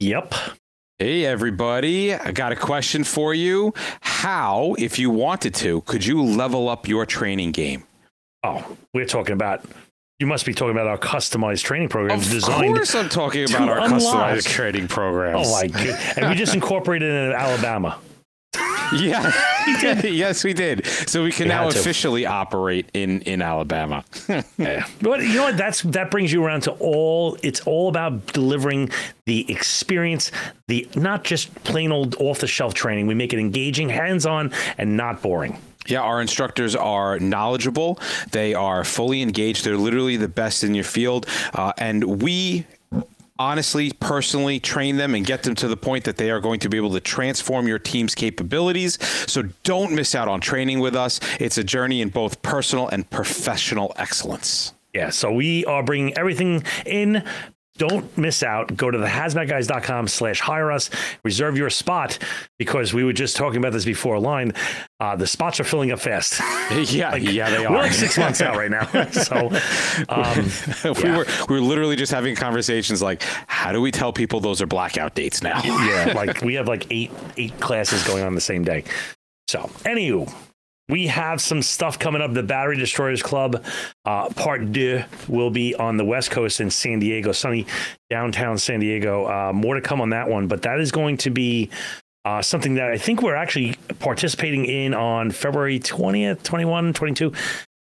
Yep. Hey, everybody. I got a question for you. How, if you wanted to, could you level up your training game? Oh, we're talking about. You must be talking about our customized training programs Of designed. Of course, I'm talking about our unlock. customized training programs. Oh my god! And we just incorporated it in Alabama. Yeah, yes, we did. So we can We now to. officially operate in in Alabama. Yeah. But you know what? That's that brings you around to all. It's all about delivering the experience, the not just plain old off the shelf training. We make it engaging, hands on, and not boring. Yeah, our instructors are knowledgeable. They are fully engaged. They're literally the best in your field. Uh, and we honestly, personally train them and get them to the point that they are going to be able to transform your team's capabilities. So don't miss out on training with us. It's a journey in both personal and professional excellence. Yeah, so we are bringing everything in. Don't miss out. Go to the hazmatguys.com slash hire us. Reserve your spot because we were just talking about this before line. Uh, the spots are filling up fast. Yeah, yeah, they are. We're like six months out right now. So, um, we yeah. were we were literally just having conversations like, how do we tell people those are blackout dates now? yeah, like we have like eight eight classes going on the same day. So, anywho, we have some stuff coming up. The Battery Destroyers Club, uh, Part Deux, will be on the West Coast in San Diego, sunny downtown San Diego. Uh, more to come on that one, but that is going to be. Uh, something that I think we're actually participating in on February 20th, 21, 22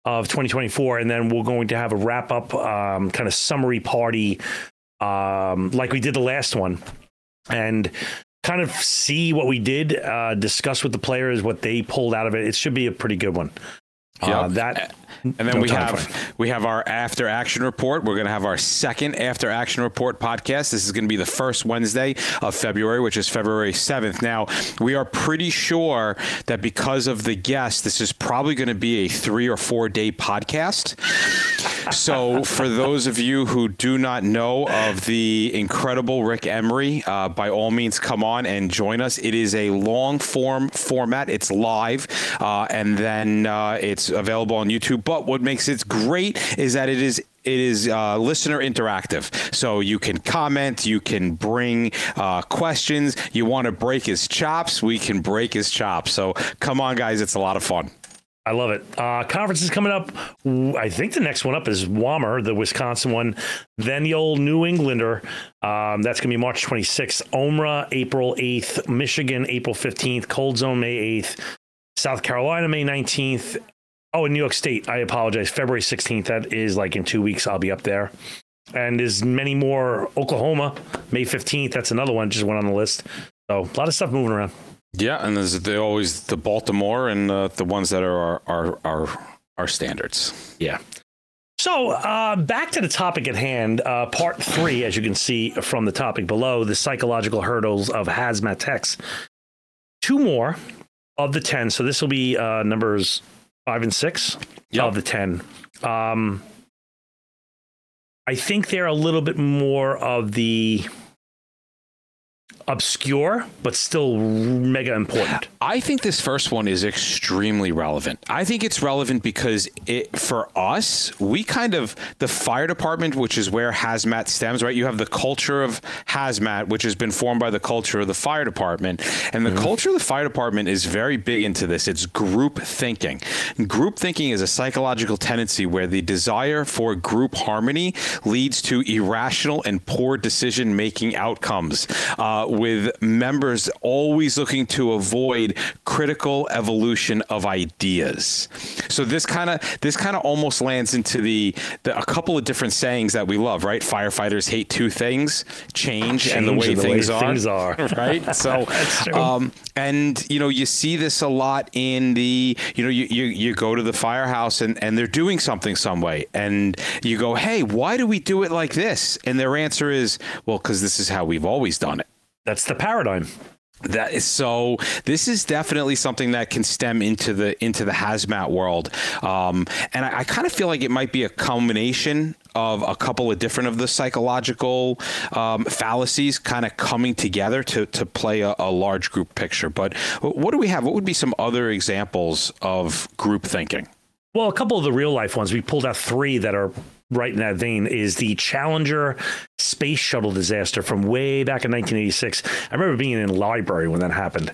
of 2024. And then we're going to have a wrap up um, kind of summary party um, like we did the last one and kind of see what we did, uh, discuss with the players what they pulled out of it. It should be a pretty good one. Uh, that And then no we have we have our after action report. We're going to have our second after action report podcast. This is going to be the first Wednesday of February, which is February 7th. Now, we are pretty sure that because of the guest, this is probably going to be a 3 or 4 day podcast. So, for those of you who do not know of the incredible Rick Emery, uh, by all means, come on and join us. It is a long form format. It's live, uh, and then uh, it's available on YouTube. But what makes it great is that it is it is uh, listener interactive. So you can comment, you can bring uh, questions. You want to break his chops, we can break his chops. So come on, guys, it's a lot of fun. I love it. Uh, conference is coming up. I think the next one up is Wammer, the Wisconsin one. Then the old New Englander. Um, that's going to be March 26th. Omra, April 8th. Michigan, April 15th. Cold Zone, May 8th. South Carolina, May 19th. Oh, in New York State, I apologize. February 16th. That is like in two weeks. I'll be up there. And there's many more. Oklahoma, May 15th. That's another one. Just went on the list. So a lot of stuff moving around. Yeah, and there's the, always the Baltimore and uh, the ones that are our our our, our standards. Yeah. So uh, back to the topic at hand, uh, part three, as you can see from the topic below, the psychological hurdles of hazmat techs. Two more of the ten. So this will be uh, numbers five and six Yep. of the ten. Um, I think they're a little bit more of the obscure, but still mega important. I think this first one is extremely relevant. I think it's relevant because it for us, we kind of the fire department, which is where hazmat stems, right? You have the culture of hazmat, which has been formed by the culture of the fire department, and the culture of the fire department is very big into this. It's group thinking. Group thinking is a psychological tendency where the desire for group harmony leads to irrational and poor decision making outcomes. Uh, with members always looking to avoid critical evolution of ideas. So this kind of this kind of almost lands into the, the a couple of different sayings that we love, right? Firefighters hate two things: change, and the way, and the way things, are. things are. right? So, um, and you know, you see this a lot in the, you know, you you, you go to the firehouse and and they're doing something some way, and you go, hey, why do we do it like this? And their answer is, well, because this is how we've always done it. That's the paradigm. That is so. This is definitely something that can stem into the into the hazmat world, um, and I, I kind of feel like it might be a combination of a couple of different of the psychological um, fallacies kind of coming together to to play a, a large group picture. But what do we have? What would be some other examples of group thinking? Well, a couple of the real life ones, we pulled out three that are right in that vein is the Challenger space shuttle disaster from way back in 1986. I remember being in library when that happened.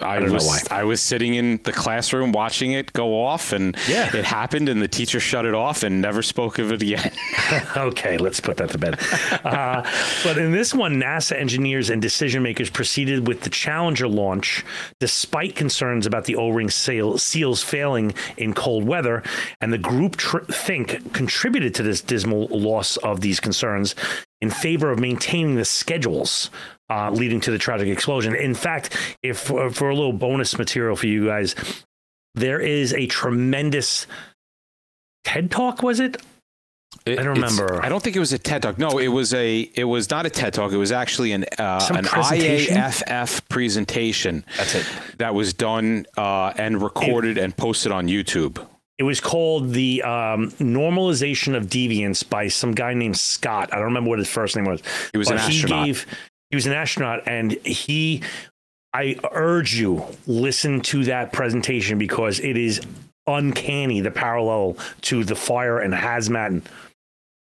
I, don't know was why. I was sitting in the classroom watching it go off, and Yeah. it happened, and the teacher shut it off and never spoke of it again. okay, let's put that to bed. Uh, but in this one, NASA engineers and decision makers proceeded with the Challenger launch despite concerns about the O ring sail, seals failing in cold weather. And the group tr- think contributed to this dismal loss of these concerns in favor of maintaining the schedules. Uh, leading to the tragic explosion. In fact, if for, for a little bonus material for you guys, there is a tremendous TED talk. Was it? I don't remember. I don't think it was a TED talk. No, it was a. It was not a TED talk. It was actually an uh, an presentation? IAFF presentation. That's it. That was done uh, and recorded and posted on YouTube. It was called the um, normalization of deviance by some guy named Scott. I don't remember what his first name was. He was an astronaut. He, gave, he was an astronaut, and he. I urge you listen to that presentation because it is uncanny the parallel to the fire and hazmat. And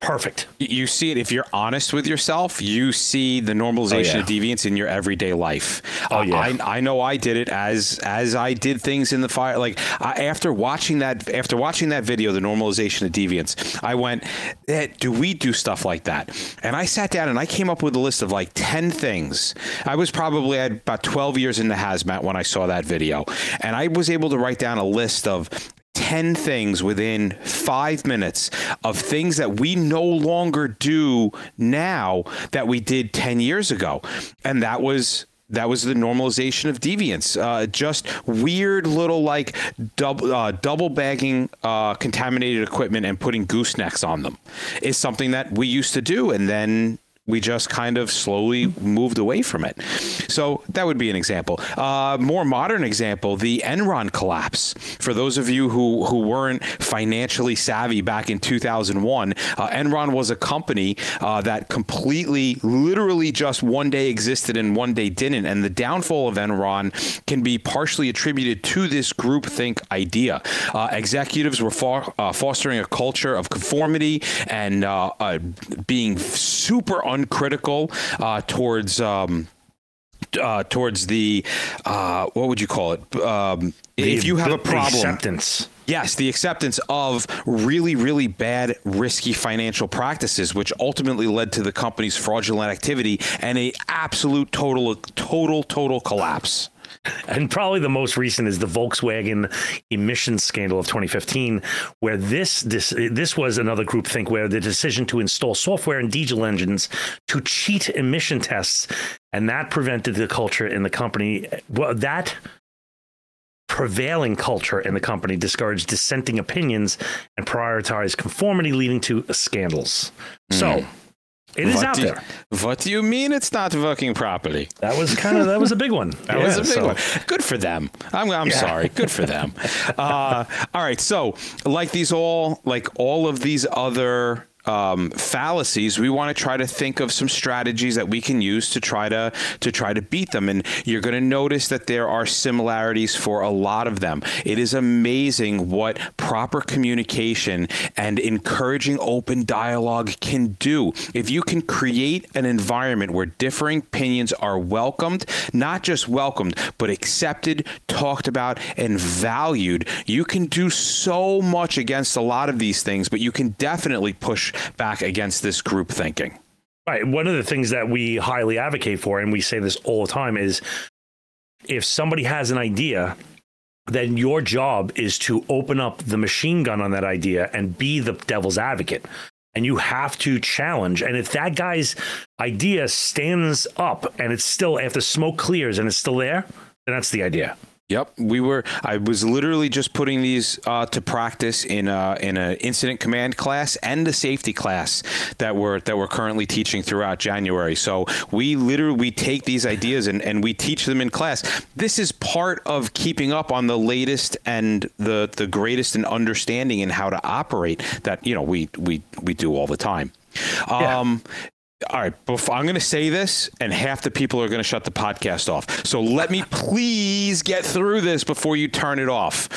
perfect. You see it if you're honest with yourself. You see the normalization Oh, yeah. of deviance in your everyday life. Oh, Uh, yeah. I, I know I did it as as I did things in the fire. Like I, after watching that after watching that video, the normalization of deviance, I went, eh, "Do we do stuff like that?" And I sat down and I came up with a list of like ten things. I was probably at about twelve years into hazmat when I saw that video, and I was able to write down a list of 10 things within five minutes of things that we no longer do now that we did 10 years ago. And that was. That was the normalization of deviance. Uh, just weird little like double uh, double bagging uh, contaminated equipment and putting goosenecks on them is something that we used to do, and then we just kind of slowly moved away from it. So that would be an example. Uh, more modern example, the Enron collapse. For those of you who, who weren't financially savvy back in 2001, uh, Enron was a company uh, that completely, literally just one day existed and one day didn't. And the downfall of Enron can be partially attributed to this groupthink idea. Uh, executives were uh, fostering a culture of conformity and uh, being super uncritical uh, towards. Um, uh, towards the uh, what would you call it? Um, if you have The a problem, acceptance. Yes, the acceptance of really, really bad, risky financial practices, which ultimately led to the company's fraudulent activity and a absolute total, total, total collapse. And probably the most recent is the Volkswagen emissions scandal of 2015, where this this this was another group think where the decision to install software in diesel engines to cheat emission tests, and that prevented the culture in the company. Well, that prevailing culture in the company discouraged dissenting opinions and prioritized conformity, leading to scandals. So hmm. It is what out do you, there. What do you mean it's not working properly? That was kind of that was a big one. That was a big one. Good for them. I'm, I'm Yeah. sorry. Good for them. Uh, all right. So, like these all, like all of these other um, fallacies, we want to try to think of some strategies that we can use to try to to try to beat them. And you're going to notice that there are similarities for a lot of them. It is amazing what proper communication and encouraging open dialogue can do. If you can create an environment where differing opinions are welcomed, not just welcomed, but accepted, talked about, and valued, you can do so much against a lot of these things, but you can definitely push back against this group thinking. Right. One of the things that we highly advocate for, and we say this all the time, is if somebody has an idea, then your job is to open up the machine gun on that idea and be the devil's advocate. And you have to challenge. And if that guy's idea stands up and it's still, after smoke clears and it's still there, then that's the idea. Yep, we were. I was literally just putting these uh, to practice in a, in an incident command class and a safety class that we're that we're currently teaching throughout January. So we literally we take these ideas and, and we teach them in class. This is part of keeping up on the latest and the the greatest in understanding and how to operate that you know we we we do all the time. Yeah. All right, before, I'm going to say this, and half the people are going to shut the podcast off. So let me please get through this before you turn it off.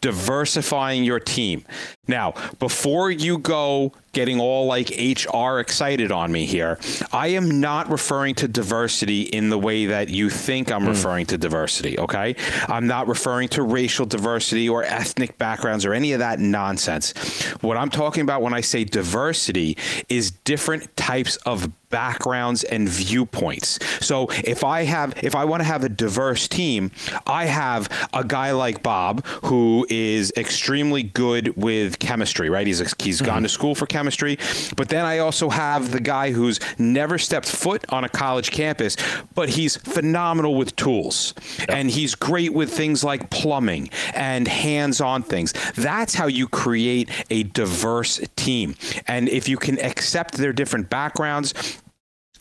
Diversifying your team. Now, before you go getting all like HR excited on me here. I am not referring to diversity in the way that you think I'm mm. referring to diversity, okay? I'm not referring to racial diversity or ethnic backgrounds or any of that nonsense. What I'm talking about when I say diversity is different types of backgrounds and viewpoints. So if I have if I want to have a diverse team, I have a guy like Bob who is extremely good with chemistry, right? He's he's mm-hmm. gone to school for chemistry, but then I also have the guy who's never stepped foot on a college campus, but he's phenomenal with tools. Yep. And he's great with things like plumbing and hands-on things. That's how you create a diverse team. And if you can accept their different backgrounds,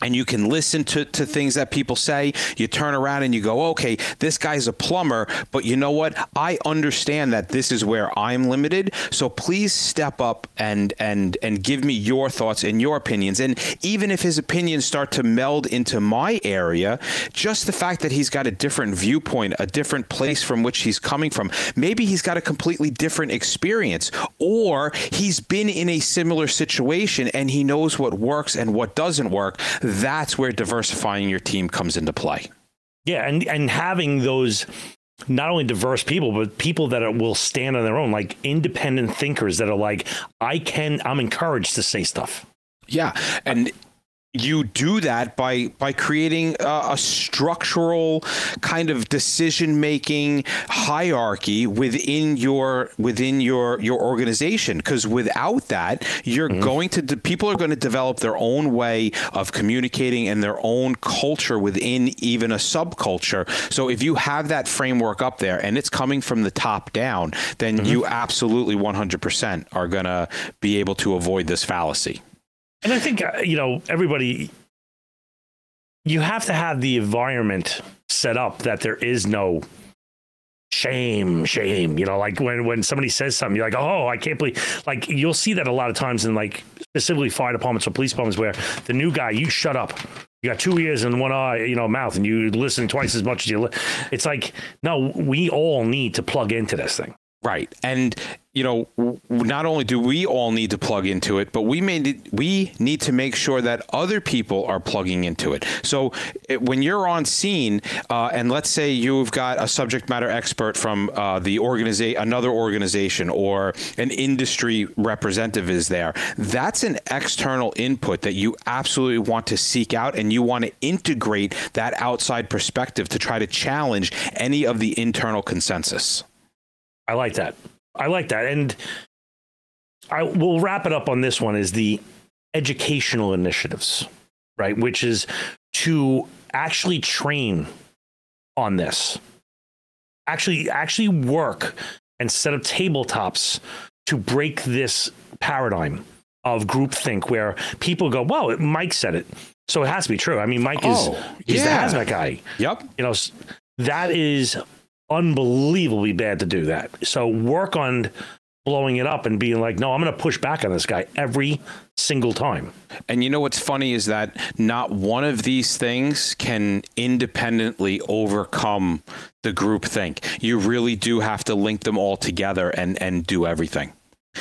and you can listen to, to things that people say. You turn around and you go, okay, this guy's a plumber, but you know what? I understand that this is where I'm limited. So please step up and and and give me your thoughts and your opinions. And even if his opinions start to meld into my area, just the fact that he's got a different viewpoint, a different place from which he's coming from, maybe he's got a completely different experience, or he's been in a similar situation and he knows what works and what doesn't work that's where diversifying your team comes into play. Yeah, and and having those not only diverse people, but people that are, will stand on their own, like independent thinkers that are like, I can, I'm encouraged to say stuff. Yeah, and you do that by by creating a, a structural kind of decision making hierarchy within your within your your organization because without that you're mm-hmm. going to de- people are going to develop their own way of communicating and their own culture within even a subculture so if you have that framework up there and it's coming from the top down then mm-hmm. you absolutely 100% are going to be able to avoid this fallacy and I think, uh, you know, everybody, you have to have the environment set up that there is no shame, shame. You know, like when, when somebody says something, you're like, oh, I can't believe. Like you'll see that a lot of times in like specifically fire departments or police departments where the new guy, you shut up. You got two ears and one eye, you know, mouth, and you listen twice as much as you. Li- it's like, no, we all need to plug into this thing. Right. And you know, not only do we all need to plug into it, but we may we need to make sure that other people are plugging into it. So when you're on scene, uh, and let's say you've got a subject matter expert from uh, the organization, another organization, or an industry representative is there, that's an external input that you absolutely want to seek out, and you want to integrate that outside perspective to try to challenge any of the internal consensus. I like that. I like that. And I will wrap it up on this one is the educational initiatives, right? Which is to actually train on this. Actually actually work and set up tabletops to break this paradigm of groupthink where people go, "Well, Mike said it, so it has to be true." I mean, Mike is oh, he's yeah. the hazmat guy. Yep. You know, that is unbelievably bad to do that. So work on blowing it up and being like, no, I'm going to push back on this guy every single time. And you know what's funny is that not one of these things can independently overcome the group think. You really do have to link them all together and and do everything.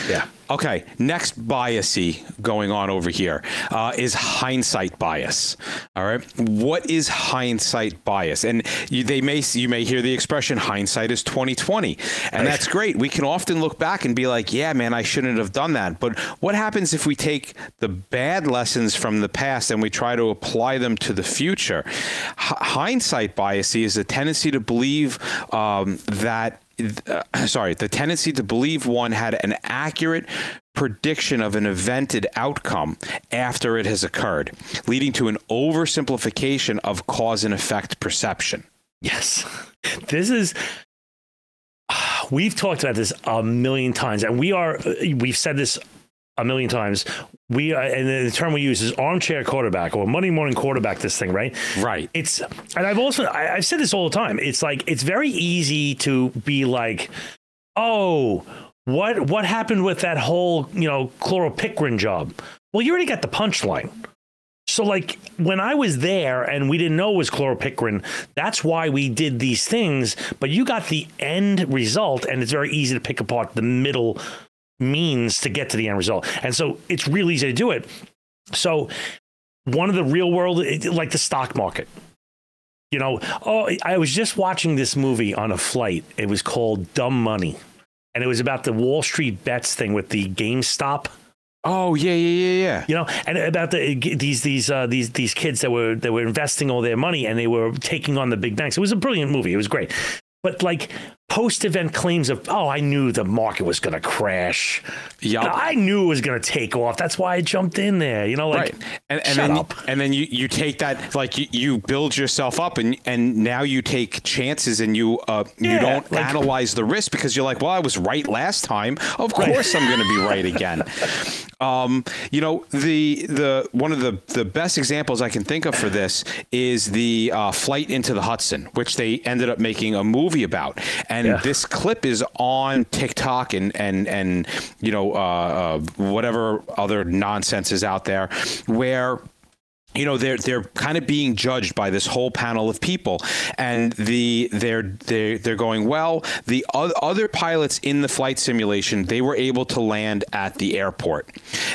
Yeah. Okay, next biasy going on over here uh, is hindsight bias. All right, what is hindsight bias? And you, they may you may hear the expression "hindsight is 2020," and that's great. We can often look back and be like, "Yeah, man, I shouldn't have done that." But what happens if we take the bad lessons from the past and we try to apply them to the future? H- hindsight bias is a tendency to believe um, that sorry, the tendency to believe one had an accurate prediction of an evented outcome after it has occurred, leading to an oversimplification of cause and effect perception. Yes. This is we've talked about this a million times and we are we've said this a million times. We uh, and the term we use is armchair quarterback or Monday morning quarterback. This thing, right? Right. It's and I've also I, I've said this all the time. It's like it's very easy to be like, oh, what what happened with that whole you know chloropicrin job? Well, you already got the punchline. So, like when I was there and we didn't know it was chloropicrin, that's why we did these things. But you got the end result, and it's very easy to pick apart the middle means to get to the end result. And so it's really easy to do it. So one of the real world, like the stock market. You know, oh, I was just watching this movie on a flight. It was called Dumb Money, and it was about the Wall Street bets thing with the GameStop. Oh yeah, yeah, yeah, yeah. You know, and about the these these uh, these these kids that were that were investing all their money and they were taking on the big banks. It was a brilliant movie. It was great. But like post event claims of, oh, I knew the market was going to crash. Yeah, I knew it was going to take off. That's why I jumped in there. You know, like, right. and, and shut then, up. And then you, you take that, like you, you build yourself up and, and now you take chances and you, uh, yeah, you don't like, analyze the risk because you're like, well, I was right last time. Of course right. I'm going to be right again. Um, you know, the the one of the the best examples I can think of for this is the uh, flight into the Hudson, which they ended up making a movie about. And yeah. this clip is on TikTok and and and you know uh, uh, whatever other nonsense is out there, where you know they're they're kind of being judged by this whole panel of people. And the they're they're they're going well the other pilots in the flight simulation they were able to land at the airport.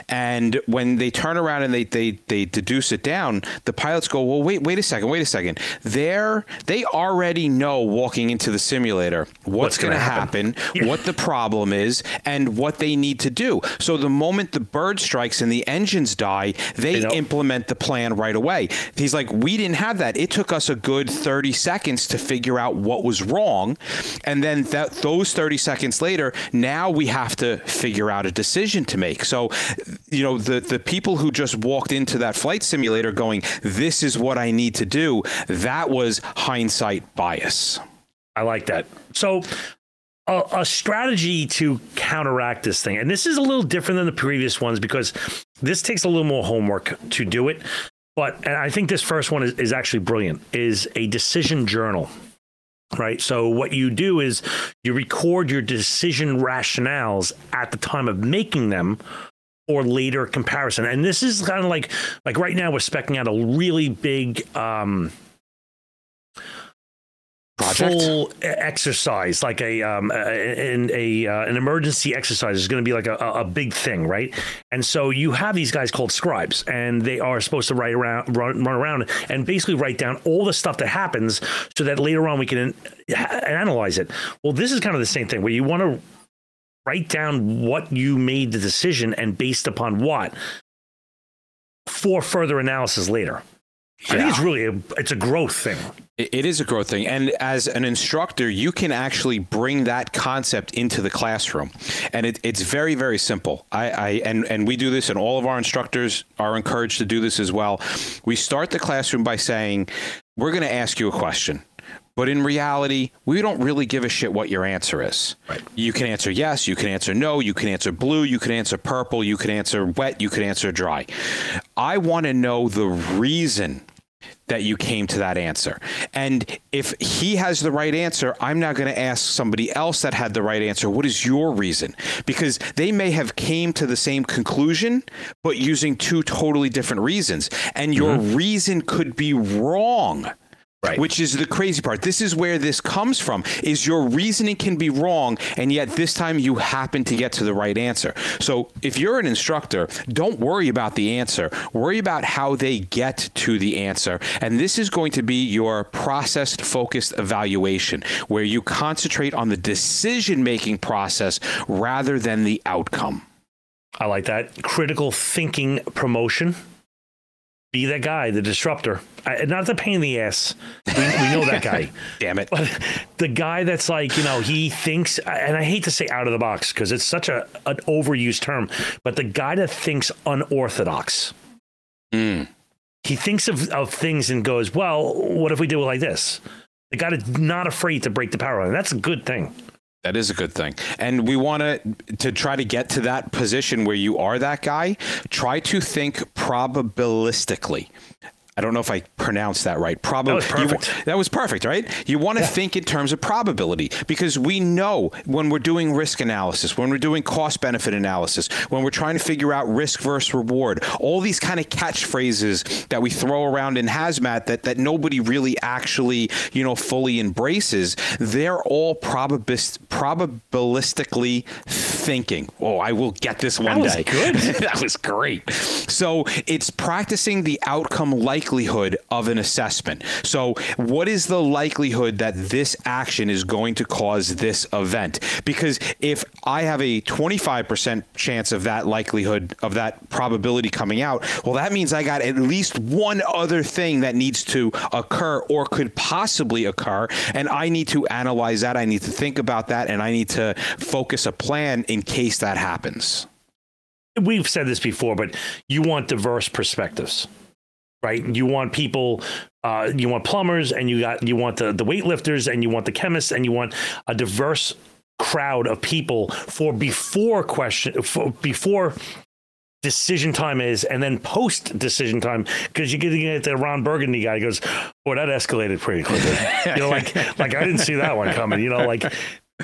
And when they turn around and they they they deduce it down the pilots go well wait wait a second wait a second. They're they already know walking into the simulator what's, what's going to happen, happen what the problem is and what they need to do. So the moment the bird strikes and the engines die they implement the plan plan right away. He's like, we didn't have that. It took us a good 30 seconds to figure out what was wrong. And then those 30 seconds later, now we have to figure out a decision to make. So, you know, the, the people who just walked into that flight simulator going, this is what I need to do, that was hindsight bias. I like that. So a, a, strategy to counteract this thing, and this is a little different than the previous ones because this takes a little more homework to do it. But and I think this first one is, is actually brilliant, is a decision journal. Right. So what you do is you record your decision rationales at the time of making them or later comparison. And this is kind of like like right now we're specking out a really big um Project? full exercise, like a um, a, a uh, an emergency exercise is going to be like a, a big thing, right? And so you have these guys called scribes, and they are supposed to write around, run, run around, and basically write down all the stuff that happens, so that later on we can analyze it. Well, this is kind of the same thing where you want to write down what you made the decision and based upon what for further analysis later. Yeah. I think it's really a, it's a growth thing. It is a growth thing, and as an instructor, you can actually bring that concept into the classroom, and it, it's very very simple. I, I and and we do this, and all of our instructors are encouraged to do this as well. We start the classroom by saying, "We're going to ask you a question." But in reality, we don't really give a shit what your answer is. Right. You can answer yes, you can answer no, you can answer blue, you can answer purple, you can answer wet, you can answer dry. I want to know the reason that you came to that answer. And if he has the right answer, I'm now going to ask somebody else that had the right answer, what is your reason? Because they may have came to the same conclusion but using two totally different reasons and your mm-hmm. reason could be wrong. Right. Which is the crazy part. This is where this comes from. Is your reasoning can be wrong and yet this time you happen to get to the right answer. So, if you're an instructor, don't worry about the answer. Worry about how they get to the answer. And this is going to be your process focused evaluation where you concentrate on the decision-making process rather than the outcome. I like that. Critical thinking promotion be that guy, the disruptor. I, not the pain in the ass. We, we know that guy. Damn it. But the guy that's like, you know, he thinks, and I hate to say out of the box because it's such a an overused term, but the guy that thinks unorthodox. Mm. He thinks of, of things and goes, well, what if we do it like this? The guy that's not afraid to break the power line. That's a good thing. That is a good thing. And we want to to try to get to that position where you are that guy, try to think probabilistically. I don't know if I pronounced that right. Probably that was perfect. You, that was perfect, right? You want to yeah. think in terms of probability because we know when we're doing risk analysis, when we're doing cost benefit analysis, when we're trying to figure out risk versus reward, all these kind of catchphrases that we throw around in hazmat that that nobody really actually, you know, fully embraces, they're all probabilistically thinking. Oh, I will get this one day. That was good. that was great. So it's practicing the outcome likelihood of an assessment. So, what is the likelihood that this action is going to cause this event? Because if I have a 25% chance of that likelihood, of that probability coming out, well, that means I got at least one other thing that needs to occur or could possibly occur. And I need to analyze that. I need to think about that. And I need to focus a plan in case that happens. we've said this before, but you want diverse perspectives, right? You want people, uh, you want plumbers, and you got you want the the weightlifters, and you want the chemists, and you want a diverse crowd of people for before question for before decision time is and then post decision time because you get to get the Ron Burgundy guy goes, boy, that escalated pretty quickly. you know, like like I didn't see that one coming. You know, like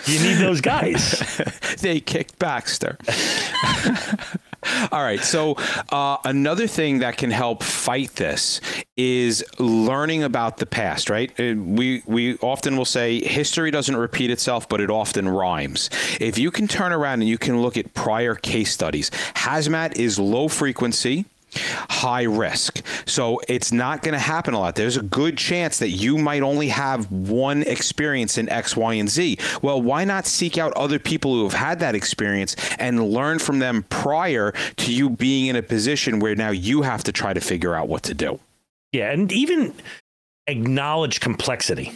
you need those guys. they kicked Baxter. All right. So, uh, another thing that can help fight this is learning about the past, right? Uh, We, we often will say history doesn't repeat itself, but it often rhymes. If you can turn around and you can look at prior case studies, hazmat is low frequency high risk. So it's not going to happen a lot. There's a good chance that you might only have one experience in X, Y, and Z. Well, why not seek out other people who have had that experience and learn from them prior to you being in a position where now you have to try to figure out what to do? Yeah, and even acknowledge complexity.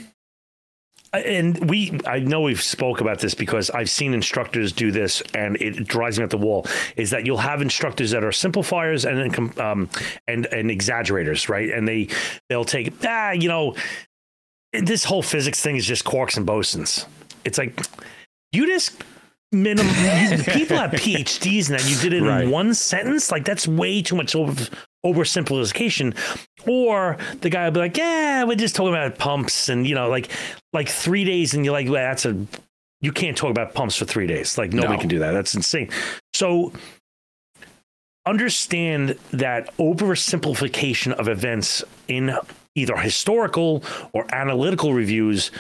And we, I know we've spoke about this because I've seen instructors do this, and it drives me up the wall. Is that you'll have instructors that are simplifiers and um, and and exaggerators, right? And they they'll take ah, you know, this whole physics thing is just quarks and bosons. It's like you just minimum people have PhDs that you did it Right. in one sentence. Like that's way too much over oversimplification. Or the guy will be like, "Yeah, we're just talking about pumps," and you know, like like three days, and you're like, well, "That's a you can't talk about pumps for three days. Like nobody No. can do that. That's insane." So understand that oversimplification of events in either historical or analytical reviews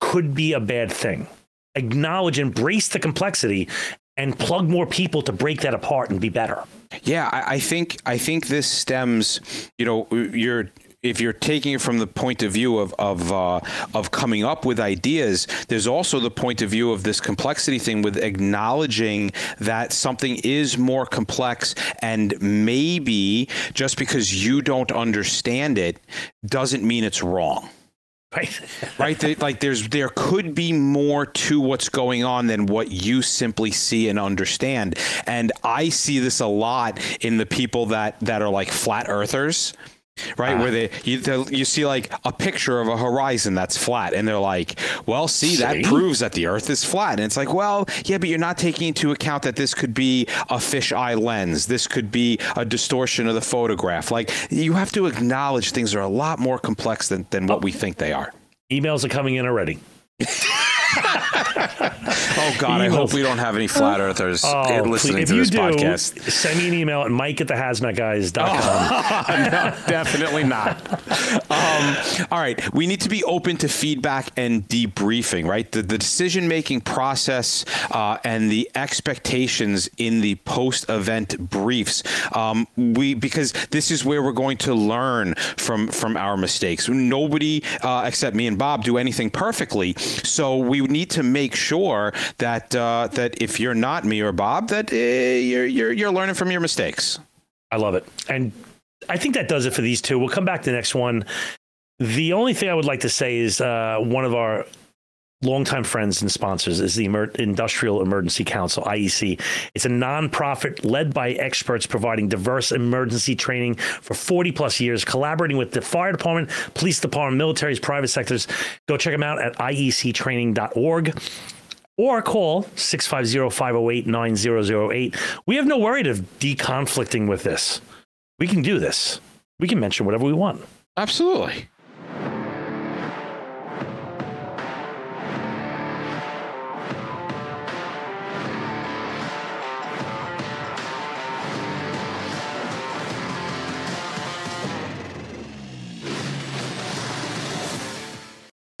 could be a bad thing. Acknowledge, embrace the complexity, and plug more people to break that apart and be better. Yeah, I, I think I think this stems. You know, you're if you're taking it from the point of view of of uh, of coming up with ideas, there's also the point of view of this complexity thing with acknowledging that something is more complex, and maybe just because you don't understand it doesn't mean it's wrong Right? right like there's there could be more to what's going on than what you simply see and understand and i see this a lot in the people that that are like flat earthers right? Where uh-huh. they you, you see like a picture of a horizon that's flat and they're like well see, that proves that the earth is flat. And it's like well yeah but you're not taking into account that this could be a fisheye lens. This could be a distortion of the photograph. Like you have to acknowledge things are a lot more complex than, than what oh. we think they are. Emails are coming in already. Oh God, I hope we don't have any flat earthers Oh, listening please. if to you this do, podcast. send me an email at mike at the hazmatguys.com. no, definitely not. Um, all right, we need to be open to feedback and debriefing. Right, the, the decision making process uh, and the expectations in the post event briefs. Um, we because this is where we're going to learn from from our mistakes. Nobody uh, except me and Bob do anything perfectly, so we need to make sure that uh, that if you're not me or Bob, that uh, you're, you're you're learning from your mistakes. I love it. And I think that does it for these two. We'll come back to the next one. The only thing I would like to say is uh, one of our longtime friends and sponsors is the Emer- Industrial Emergency Council, IEC. It's a nonprofit led by experts providing diverse emergency training for 40 plus years, collaborating with the fire department, police department, militaries, private sectors. Go check them out at iectraining.org or call 650-508-9008. We have no worry of deconflicting with this. We can do this. We can mention whatever we want. Absolutely.